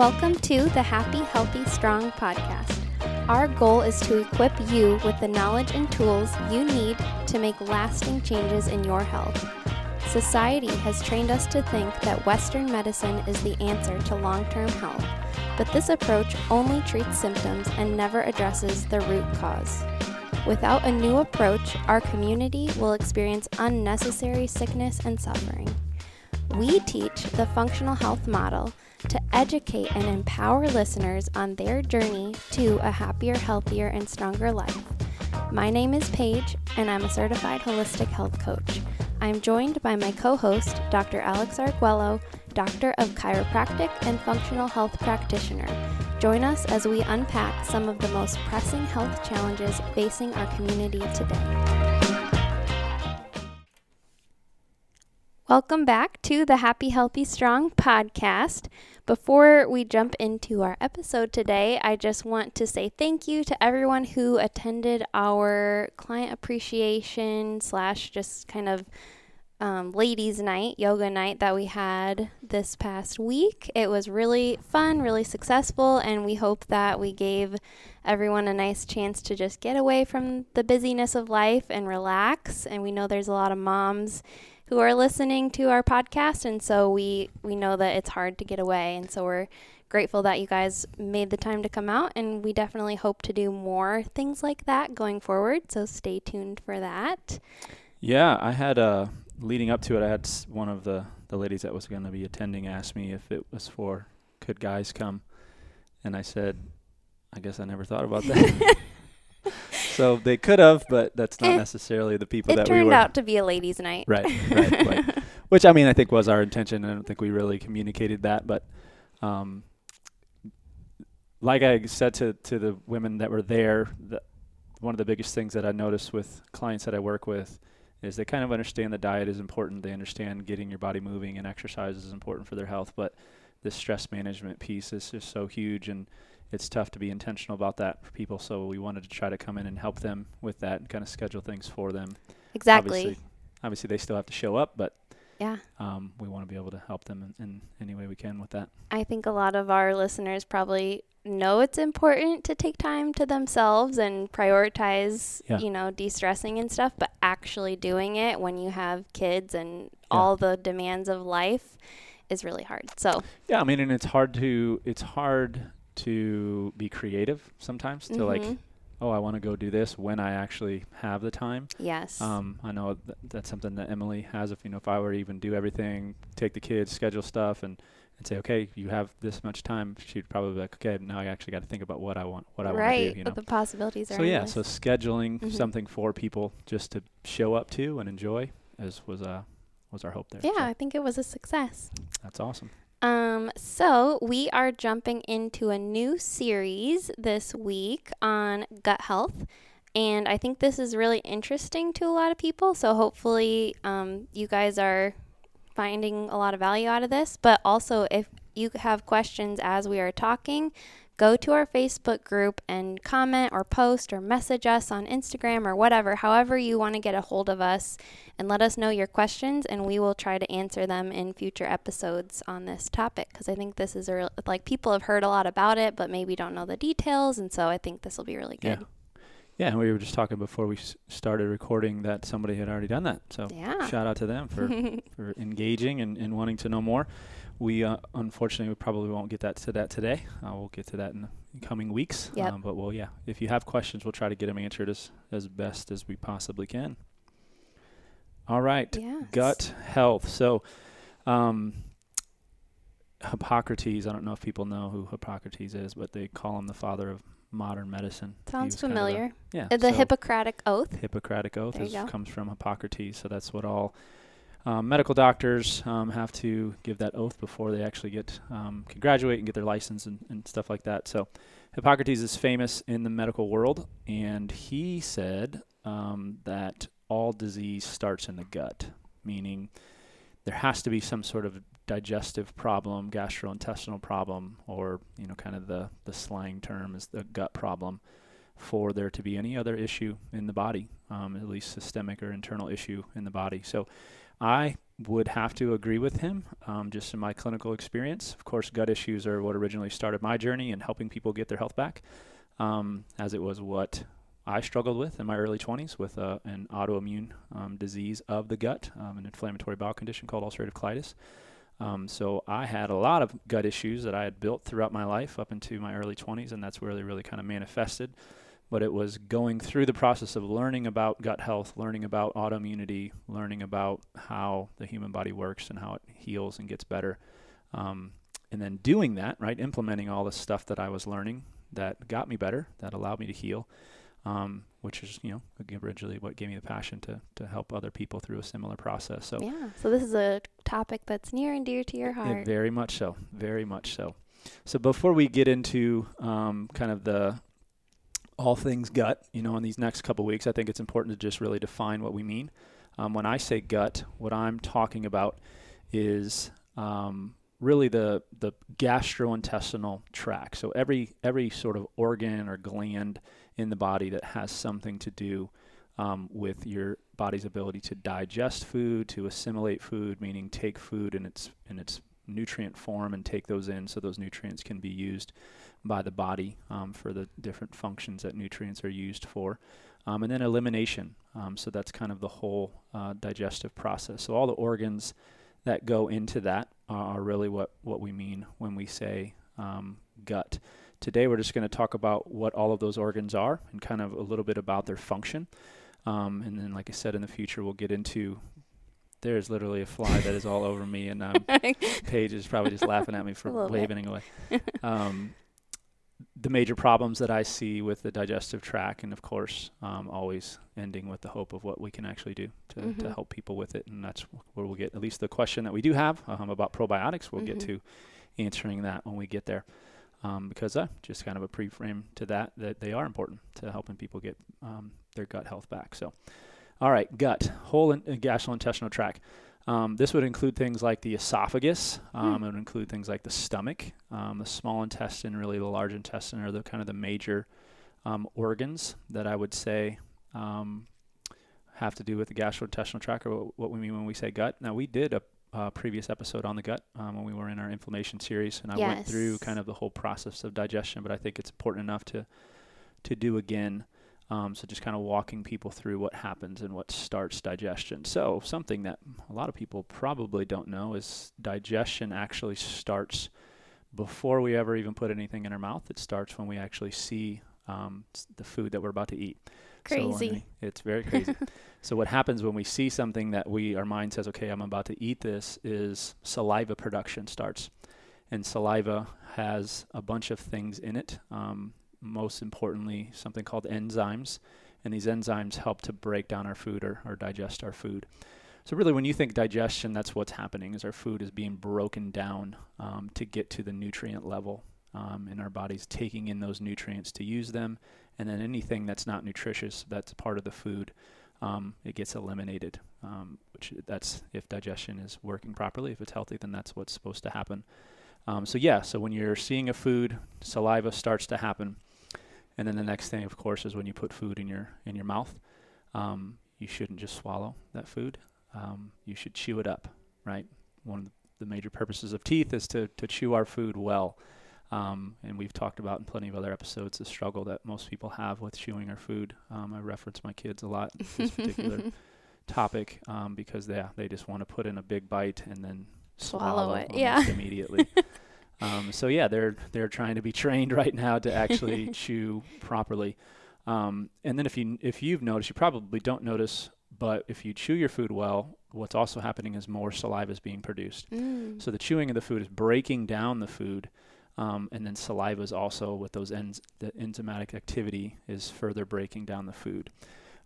Welcome to the Happy, Healthy, Strong podcast. Our goal is to equip you with the knowledge and tools you need to make lasting changes in your health. Society has trained us to think that Western medicine is the answer to long term health, but this approach only treats symptoms and never addresses the root cause. Without a new approach, our community will experience unnecessary sickness and suffering. We teach the functional health model to educate and empower listeners on their journey to a happier, healthier, and stronger life. My name is Paige, and I'm a certified holistic health coach. I'm joined by my co host, Dr. Alex Arguello, Doctor of Chiropractic and Functional Health Practitioner. Join us as we unpack some of the most pressing health challenges facing our community today. Welcome back to the Happy, Healthy, Strong podcast. Before we jump into our episode today, I just want to say thank you to everyone who attended our client appreciation slash just kind of um, ladies' night, yoga night that we had this past week. It was really fun, really successful, and we hope that we gave everyone a nice chance to just get away from the busyness of life and relax. And we know there's a lot of moms who are listening to our podcast and so we we know that it's hard to get away and so we're grateful that you guys made the time to come out and we definitely hope to do more things like that going forward so stay tuned for that. Yeah i had uh leading up to it i had one of the the ladies that was going to be attending asked me if it was for could guys come? And i said i guess i never thought about that so they could have, but that's not eh, necessarily the people that we were. It turned out to be a ladies' night. Right, right, right. Which I mean, I think was our intention. I don't think we really communicated that, but um, like I said to to the women that were there, the, one of the biggest things that I noticed with clients that I work with is they kind of understand the diet is important. They understand getting your body moving and exercise is important for their health, but the stress management piece is just so huge and it's tough to be intentional about that for people. So we wanted to try to come in and help them with that and kind of schedule things for them. Exactly. Obviously, obviously they still have to show up, but yeah, um, we want to be able to help them in, in any way we can with that. I think a lot of our listeners probably know it's important to take time to themselves and prioritize, yeah. you know, de-stressing and stuff, but actually doing it when you have kids and yeah. all the demands of life is really hard. So yeah, I mean, and it's hard to it's hard to be creative sometimes mm-hmm. to like mm-hmm. oh i want to go do this when i actually have the time yes um, i know th- that's something that emily has if you know if i were to even do everything take the kids schedule stuff and and say okay you have this much time she'd probably be like okay now i actually got to think about what i want what i right, want to do you know the possibilities are so yeah so scheduling mm-hmm. something for people just to show up to and enjoy as was uh was our hope there yeah so i think it was a success that's awesome um, so we are jumping into a new series this week on gut health. And I think this is really interesting to a lot of people. So hopefully, um, you guys are finding a lot of value out of this. But also, if you have questions as we are talking, go to our Facebook group and comment or post or message us on Instagram or whatever, however you want to get a hold of us, and let us know your questions, and we will try to answer them in future episodes on this topic because I think this is a real, like people have heard a lot about it, but maybe don't know the details, and so I think this will be really good. Yeah. Yeah, and we were just talking before we started recording that somebody had already done that. So yeah. shout out to them for, for engaging and, and wanting to know more. We uh, unfortunately we probably won't get that to that today. Uh, we'll get to that in the coming weeks. Yep. Um, but well, yeah, if you have questions, we'll try to get them answered as as best as we possibly can. All right, yes. gut health. So, um, Hippocrates. I don't know if people know who Hippocrates is, but they call him the father of modern medicine. Sounds familiar. Kind of a, yeah. Uh, the so Hippocratic Oath. Hippocratic Oath is, comes from Hippocrates, so that's what all um, medical doctors um, have to give that oath before they actually get um, can graduate and get their license and, and stuff like that. So Hippocrates is famous in the medical world, and he said um, that all disease starts in the gut, meaning there has to be some sort of digestive problem, gastrointestinal problem, or you know, kind of the the slang term is the gut problem, for there to be any other issue in the body, um, at least systemic or internal issue in the body. So I would have to agree with him, um, just in my clinical experience. Of course, gut issues are what originally started my journey in helping people get their health back, um, as it was what I struggled with in my early 20s with uh, an autoimmune um, disease of the gut, um, an inflammatory bowel condition called ulcerative colitis. Um, so I had a lot of gut issues that I had built throughout my life up into my early 20s, and that's where they really kind of manifested. But it was going through the process of learning about gut health, learning about autoimmunity, learning about how the human body works and how it heals and gets better. Um, and then doing that, right, implementing all the stuff that I was learning that got me better, that allowed me to heal, um, which is you know originally what gave me the passion to to help other people through a similar process. So yeah, so this is a topic that's near and dear to your heart. Yeah, very much so, very much so. So before we get into um, kind of the all things gut, you know, in these next couple weeks, I think it's important to just really define what we mean. Um, when I say gut, what I'm talking about is um, really the the gastrointestinal tract. So every every sort of organ or gland in the body that has something to do um, with your body's ability to digest food, to assimilate food, meaning take food in its in its nutrient form and take those in, so those nutrients can be used by the body um, for the different functions that nutrients are used for. Um, and then elimination. Um, so that's kind of the whole uh, digestive process. So all the organs that go into that are really what, what we mean when we say um, gut. Today, we're just going to talk about what all of those organs are and kind of a little bit about their function. Um, and then, like I said, in the future, we'll get into. There's literally a fly that is all over me, and um, Paige is probably just laughing at me for waving away. Um, the major problems that I see with the digestive tract, and of course, um, always ending with the hope of what we can actually do to, mm-hmm. to help people with it. And that's where we'll get at least the question that we do have um, about probiotics. We'll mm-hmm. get to answering that when we get there. Um, because uh, just kind of a pre-frame to that, that they are important to helping people get um, their gut health back. So, all right, gut, whole in, uh, gastrointestinal tract. Um, this would include things like the esophagus. Um, mm. It would include things like the stomach, um, the small intestine, really the large intestine, are the kind of the major um, organs that I would say um, have to do with the gastrointestinal tract, or what we mean when we say gut. Now, we did a, previous episode on the gut um, when we were in our inflammation series, and I yes. went through kind of the whole process of digestion. But I think it's important enough to to do again. Um, so just kind of walking people through what happens and what starts digestion. So something that a lot of people probably don't know is digestion actually starts before we ever even put anything in our mouth. It starts when we actually see um, the food that we're about to eat. Crazy. So it's very crazy. so what happens when we see something that we our mind says, okay, I'm about to eat this, is saliva production starts, and saliva has a bunch of things in it. Um, most importantly, something called enzymes. And these enzymes help to break down our food or, or digest our food. So really, when you think digestion, that's what's happening: is our food is being broken down um, to get to the nutrient level um, in our body's taking in those nutrients to use them, and then anything that's not nutritious, that's part of the food, um, it gets eliminated. Um, which that's if digestion is working properly. If it's healthy, then that's what's supposed to happen. Um, so yeah, so when you're seeing a food, saliva starts to happen. And then the next thing, of course, is when you put food in your in your mouth, um, you shouldn't just swallow that food. Um, you should chew it up, right? One of the major purposes of teeth is to to chew our food well. Um, and we've talked about in plenty of other episodes the struggle that most people have with chewing our food. Um, I reference my kids a lot in this particular topic um, because they they just want to put in a big bite and then swallow, swallow it, yeah, immediately. Um, so yeah, they're they're trying to be trained right now to actually chew properly. Um, and then if you if you've noticed, you probably don't notice, but if you chew your food well, what's also happening is more saliva is being produced. Mm. So the chewing of the food is breaking down the food, um, and then saliva is also with those ends the enzymatic activity is further breaking down the food.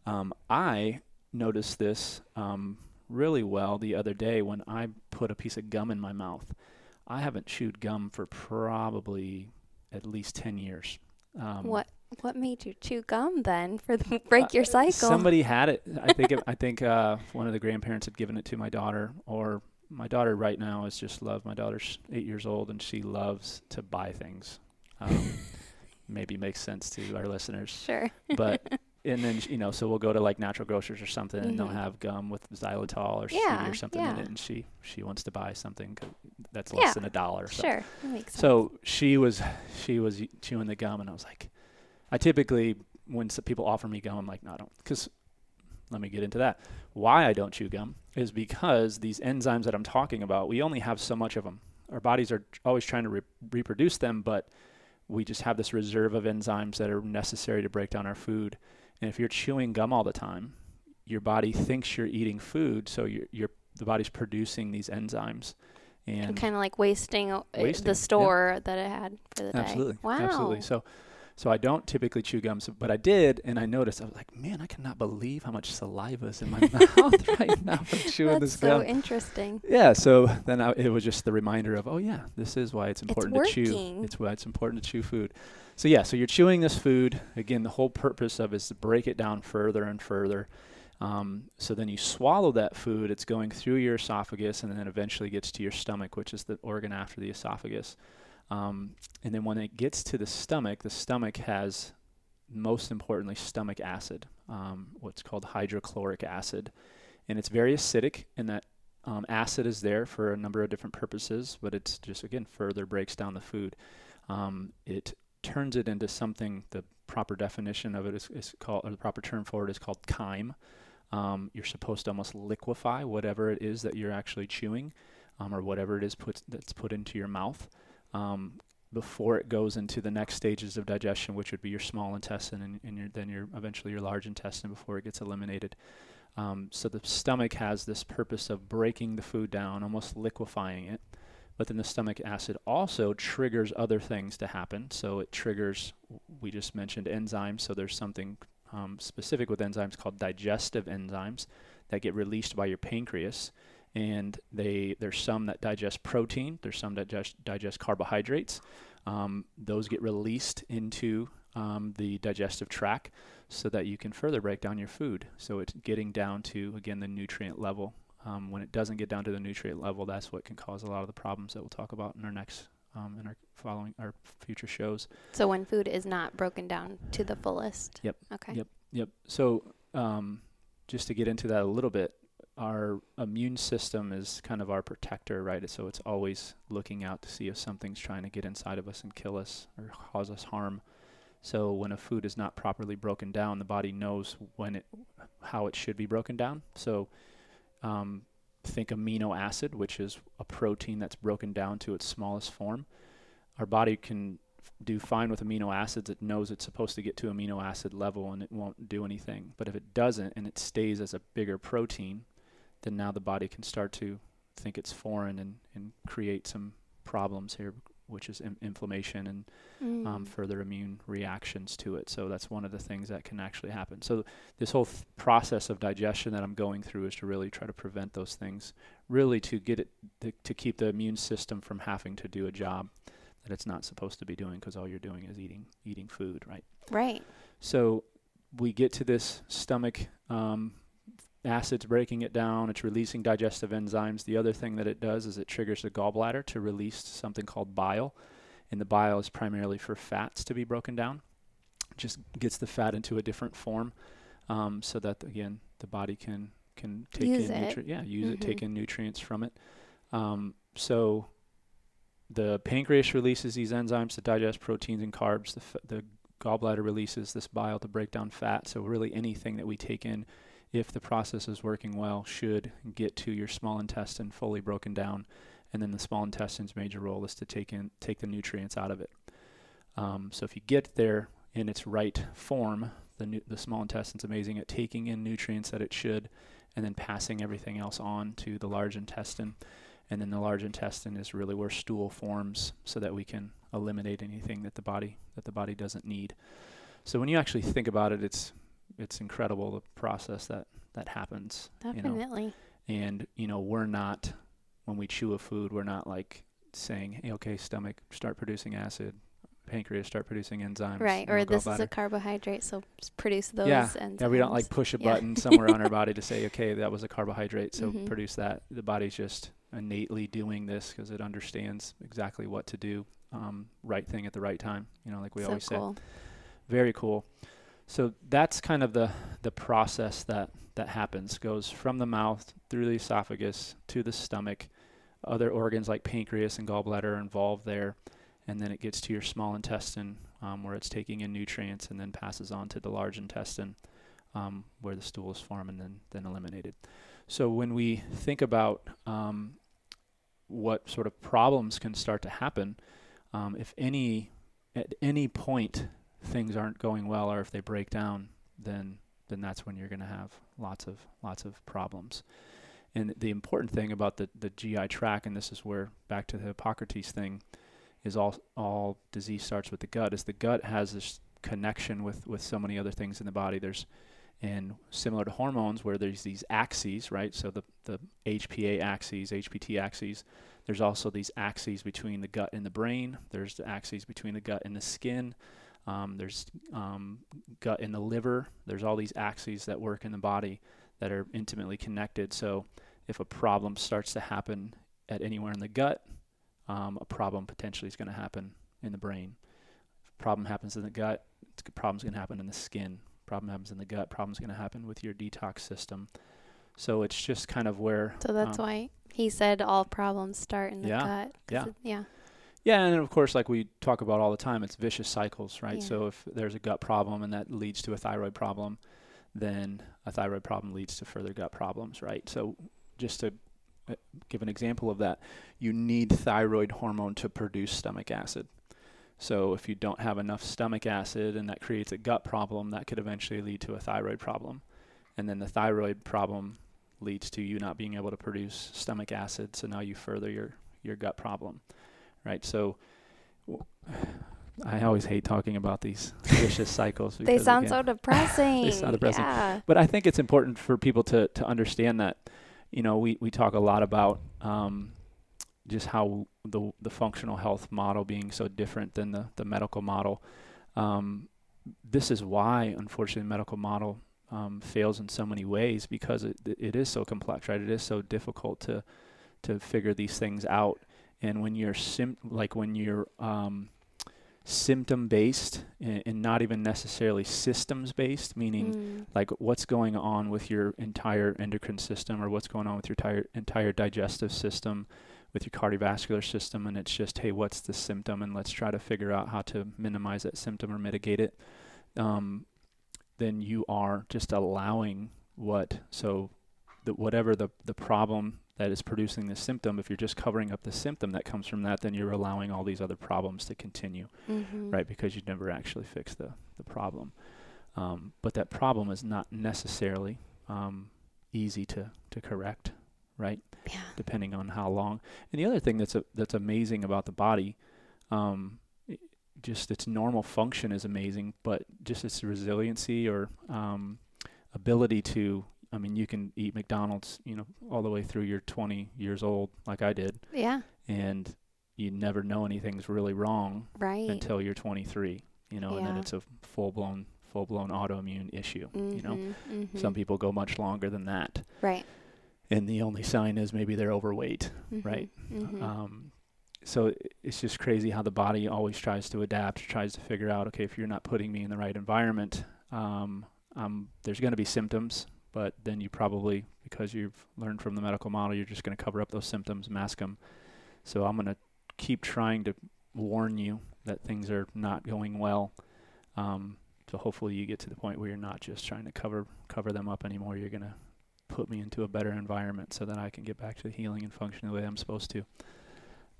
Um, I noticed this um, really well the other day when I put a piece of gum in my mouth. I haven't chewed gum for probably at least 10 years. Um, what what made you chew gum then for the break uh, your cycle? Somebody had it. I think it, I think uh, one of the grandparents had given it to my daughter, or my daughter right now is just love. My daughter's eight years old and she loves to buy things. Um, maybe makes sense to our listeners. Sure. but and then you know, so we'll go to like natural grocers or something, mm-hmm. and they'll mm-hmm. have gum with xylitol or yeah, or something yeah. in it, and she she wants to buy something that's less yeah, than a dollar. So. Sure, that makes sense. So she was she was chewing the gum, and I was like, I typically when people offer me gum, I'm like, no, I don't, because let me get into that. Why I don't chew gum is because these enzymes that I'm talking about, we only have so much of them. Our bodies are always trying to re- reproduce them, but we just have this reserve of enzymes that are necessary to break down our food. And if you're chewing gum all the time, your body thinks you're eating food, so you're, you're the body's producing these enzymes. And kind of like wasting, uh, wasting, the store yeah. that it had for the day. Absolutely. Wow. Absolutely. So so I don't typically chew gums, but I did, and I noticed I was like, man, I cannot believe how much saliva is in my mouth right now from chewing That's this gum. so interesting. Yeah. So then I, it was just the reminder of, oh yeah, this is why it's important it's to chew. It's why it's important to chew food. So yeah, so you're chewing this food. Again, the whole purpose of it is to break it down further and further. Um, so then you swallow that food. It's going through your esophagus, and then eventually gets to your stomach, which is the organ after the esophagus. Um, and then when it gets to the stomach, the stomach has, most importantly, stomach acid, um, what's called hydrochloric acid. And it's very acidic, and that um, acid is there for a number of different purposes, but it's just, again, further breaks down the food. Um, it turns it into something, the proper definition of it is, is, called, or the proper term for it is called chyme. Um, you're supposed to almost liquefy whatever it is that you're actually chewing, um, or whatever it is put, that's put into your mouth um, before it goes into the next stages of digestion, which would be your small intestine and, and your, then your eventually your large intestine before it gets eliminated. Um, so the stomach has this purpose of breaking the food down, almost liquefying it. But then the stomach acid also triggers other things to happen. So it triggers, we just mentioned enzymes. So there's something um, specific with enzymes called digestive enzymes that get released by your pancreas and they there's some that digest protein, there's some that digest, digest carbohydrates. Um, those get released into um, the digestive tract so that you can further break down your food. So it's getting down to again the nutrient level. Um, when it doesn't get down to the nutrient level, that's what can cause a lot of the problems that we'll talk about in our next um, in our following our future shows. So when food is not broken down to the fullest. Yep. Okay. Yep. Yep. So um, just to get into that a little bit, our immune system is kind of our protector, right? So it's always looking out to see if something's trying to get inside of us and kill us or cause us harm. So when a food is not properly broken down, the body knows when it, how it should be broken down. So um, think amino acid, which is a protein that's broken down to its smallest form. Our body can do fine with amino acids. It knows it's supposed to get to amino acid level and it won't do anything. But if it doesn't and it stays as a bigger protein, then now the body can start to think it's foreign and, and create some problems here, which is in inflammation and um, mm. um, further immune reactions to it. So that's one of the things that can actually happen. So this whole th- process of digestion that I'm going through is to really try to prevent those things, really to get it to, to keep the immune system from having to do a job that it's not supposed to be doing because all you're doing is eating eating food, right? Right. So we get to this stomach um, acid's breaking it down, it's releasing digestive enzymes. The other thing that it does is it triggers the gallbladder to release something called bile. And the bile is primarily for fats to be broken down. It just gets the fat into a different form um, so that, again, the body can, can take use in nutrients. Yeah, use mm-hmm. it, take in nutrients from it. Um, so the pancreas releases these enzymes to digest proteins and carbs. The, f- the gallbladder releases this bile to break down fat. So really anything that we take in if the process is working well, should get to your small intestine fully broken down, and then the small intestine's major role is to take in take the nutrients out of it. Um, so if you get there in its right form, the nu- the small intestine's amazing at taking in nutrients that it should, and then passing everything else on to the large intestine. And then the large intestine is really where stool forms, so that we can eliminate anything that the body that the body doesn't need. So when you actually think about it, it's it's incredible the process that that happens. Definitely. You know? And you know, we're not when we chew a food, we're not like saying, "Hey, okay, stomach, start producing acid." Pancreas start producing enzymes. Right, or this is a carbohydrate, so produce those yeah. enzymes. Yeah, we don't like push a yeah. button somewhere on our body to say, okay, that was a carbohydrate, so mm-hmm. produce that. The body's just innately doing this because it understands exactly what to do, um, right thing at the right time. You know, like we so always cool. say. Very cool. So that's kind of the the process that that happens. Goes from the mouth through the esophagus to the stomach. Other organs like pancreas and gallbladder are involved there, and then it gets to your small intestine um, where it's taking in nutrients and then passes on to the large intestine um, where the stool is formed and then then eliminated. So when we think about um, what sort of problems can start to happen, um, if any at any point things aren't going well or if they break down, then then that's when you're going to have lots of lots of problems. And the important thing about the, the GI tract, and this is where back to the Hippocrates thing, is all all disease starts with the gut. Is the gut has this connection with with so many other things in the body. There's and similar to hormones where there's these axes, right? So the the HPA axes, HPT axes. There's also these axes between the gut and the brain. There's the axes between the gut and the skin. Um, there's um, gut in the liver. There's all these axes that work in the body that are intimately connected. So if a problem starts to happen at anywhere in the gut, um, a problem potentially is going to happen in the brain. If a problem happens in the gut, a problem's going to happen in the skin. Problem happens in the gut, problem's going to happen with your detox system. So it's just kind of where. So that's um, why he said all problems start in the yeah, gut. Yeah. It, yeah. Yeah, and of course, like we talk about all the time, it's vicious cycles, right? Yeah. So if there's a gut problem and that leads to a thyroid problem, then a thyroid problem leads to further gut problems, right? So just to uh, give an example of that, you need thyroid hormone to produce stomach acid. So if you don't have enough stomach acid and that creates a gut problem, that could eventually lead to a thyroid problem. And then the thyroid problem leads to you not being able to produce stomach acid, so now you further your your gut problem right? So I always hate talking about these vicious cycles. they sound so depressing. they sound depressing. Yeah. But I think it's important for people to, to understand that, you know, we, we talk a lot about um, just how the the functional health model being so different than the, the medical model. Um, this is why, unfortunately, the medical model um, fails in so many ways because it, it is so complex, right? It is so difficult to to figure these things out and when you're sim- like when you're um, symptom based and, and, not even necessarily systems based, meaning mm. like what's going on with your entire endocrine system or what's going on with your entire entire digestive system, with your cardiovascular system, and it's just hey, what's the symptom, and let's try to figure out how to minimize that symptom or mitigate it. Um, then you are just allowing what so that whatever the the problem that is producing the symptom, if you're just covering up the symptom that comes from that, then you're allowing all these other problems to continue, mm-hmm. right? Because you never actually fixed the, the problem. Um, but that problem is not necessarily um, easy to, to correct, right? Yeah. Depending on how long. And the other thing that's a, that's amazing about the body, um, just its normal function is amazing, but just its resiliency or um, ability to I mean, you can eat McDonald's, you know, all the way through your 20 years old, like I did. Yeah. And you never know anything's really wrong right. until you're 23, you know, yeah. and then it's a full blown, full blown autoimmune issue. Mm-hmm, you know, mm-hmm. some people go much longer than that. Right. And the only sign is maybe they're overweight, mm-hmm, right? mm-hmm. Um, so it's just crazy how the body always tries to adapt, tries to figure out, okay, if you're not putting me in the right environment, um, um, there's going to be symptoms but then you probably, because you've learned from the medical model, you're just going to cover up those symptoms, mask them. So I'm going to keep trying to warn you that things are not going well. Um, so hopefully you get to the point where you're not just trying to cover cover them up anymore. You're going to put me into a better environment so that I can get back to healing and functioning the way I'm supposed to.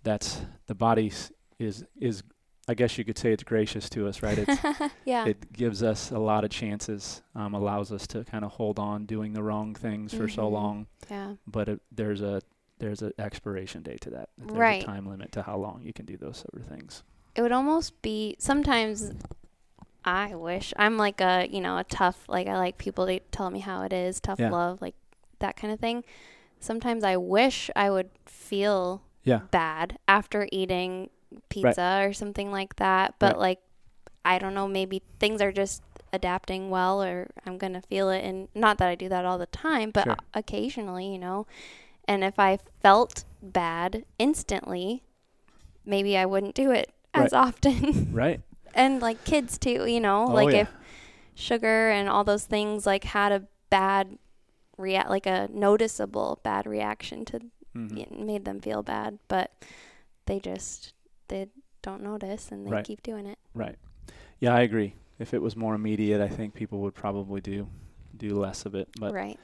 That's the body is is I guess you could say it's gracious to us, right? It's, yeah. It gives us a lot of chances, um, allows us to kind of hold on doing the wrong things mm-hmm. for so Mm-hmm. long. Yeah. But it, there's a there's an expiration date to that. There's right. a time limit to how long you can do those sort of things. It would almost be sometimes. I wish I'm like a you know a tough like I like people to tell me how it is tough yeah. love like that kind of thing. Sometimes I wish I would feel yeah. bad after eating pizza right. or something like that. But right. like, I don't know, maybe things are just adapting well or I'm going to feel it. And not that I do that all the time, but sure. occasionally, you know. And if I felt bad instantly, maybe I wouldn't do it as right. often. right. And like kids too, you know, Oh, like yeah. if sugar and all those things like had a bad react like a noticeable bad reaction to mm-hmm. it made them feel bad, but they just they don't notice and they right. keep doing it. Right. Yeah, I agree. If it was more immediate, I think people would probably do do less of it. But right.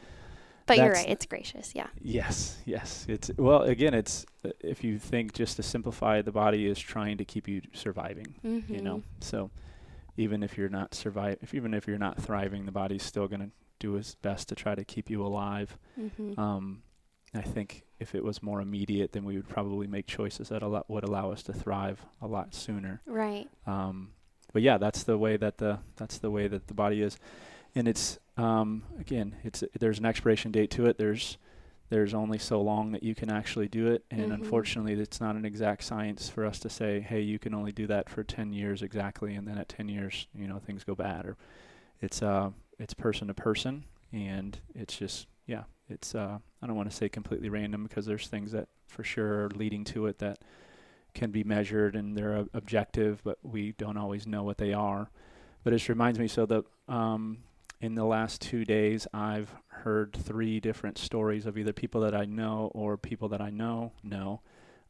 But you're right. It's gracious. Yeah. Yes. Yes. It's well. Again, it's if you think just to simplify, the body is trying to keep you surviving. Mm-hmm. You know. So even if you're not survive, if even if you're not thriving, the body's still going to do its best to try to keep you alive. Mm-hmm. Um, I think if it was more immediate, then we would probably make choices that al- would allow us to thrive a lot sooner. Right. Um, but yeah, that's the way that the that's the way that the body is, and it's um, again, it's there's an expiration date to it. There's there's only so long that you can actually do it, and mm-hmm. unfortunately, it's not an exact science for us to say, hey, you can only do that for 10 years exactly, and then at 10 years, you know, things go bad. Or it's uh, it's person to person, and it's just yeah, it's uh, I don't want to say completely random because there's things that for sure are leading to it that can be measured and they're uh, objective, but we don't always know what they are. But it just reminds me so that um, in the last two days, I've heard three different stories of either people that I know or people that I know know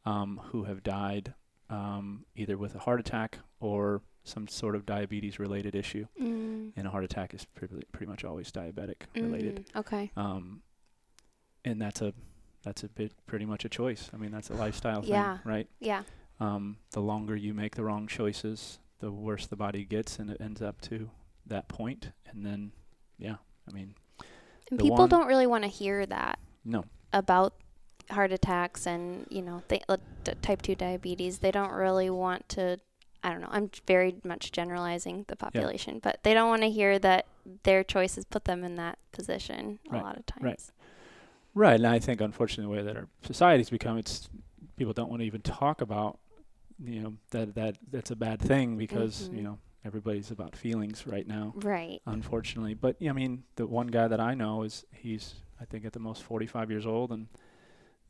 um, who have died um, either with a heart attack or some sort of diabetes related issue. Mm. And a heart attack is pretty, pretty much always diabetic related. Mm, okay. Um, and that's a that's a bit pretty much a choice. I mean, that's a lifestyle yeah. thing, right? Yeah. Um, the longer you make the wrong choices, the worse the body gets, and it ends up to that point. And then, yeah, I mean, and people don't really want to hear that. No. About heart attacks and you know th- uh, type two diabetes. They don't really want to. I don't know. I'm very much generalizing the population, yeah. but they don't want to hear that their choices put them in that position right. a lot of times. Right. Right, and I think unfortunately the way that our society's become, it's people don't want to even talk about, you know, that that that's a bad thing because mm-hmm. you know everybody's about feelings right now. Right. Unfortunately, but yeah, I mean, the one guy that I know is he's I think at the most 45 years old, and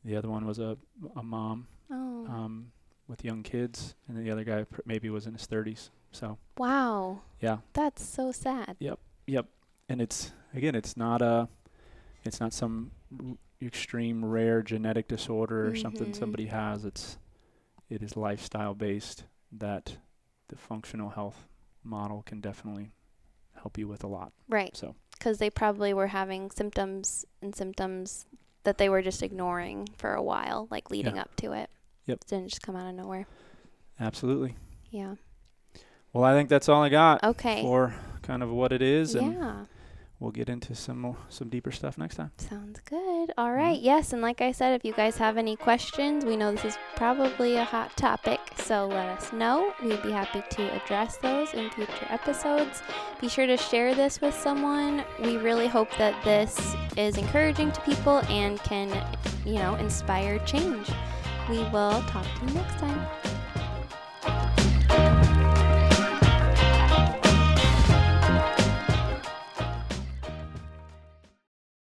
the other one was a a mom oh. um, with young kids, and the other guy pr- maybe was in his 30s. So. Wow. Yeah. That's so sad. Yep. Yep. And it's again, it's not a it's not some extreme rare genetic disorder or mm-hmm. something somebody has. It's it is lifestyle based that the functional health model can definitely help you with a lot. Right. So because they probably were having symptoms and symptoms that they were just ignoring for a while, like leading yeah. up to it. Yep. It didn't just come out of nowhere. Absolutely. Yeah. Well, I think that's all I got. Okay. For kind of what it is. Yeah we'll get into some more, some deeper stuff next time. Sounds good. All right. mm-hmm. Yes, and like I said, if you guys have any questions, we know this is probably a hot topic, so let us know. We'd be happy to address those in future episodes. Be sure to share this with someone. We really hope that this is encouraging to people and can, you know, inspire change. We will talk to you next time.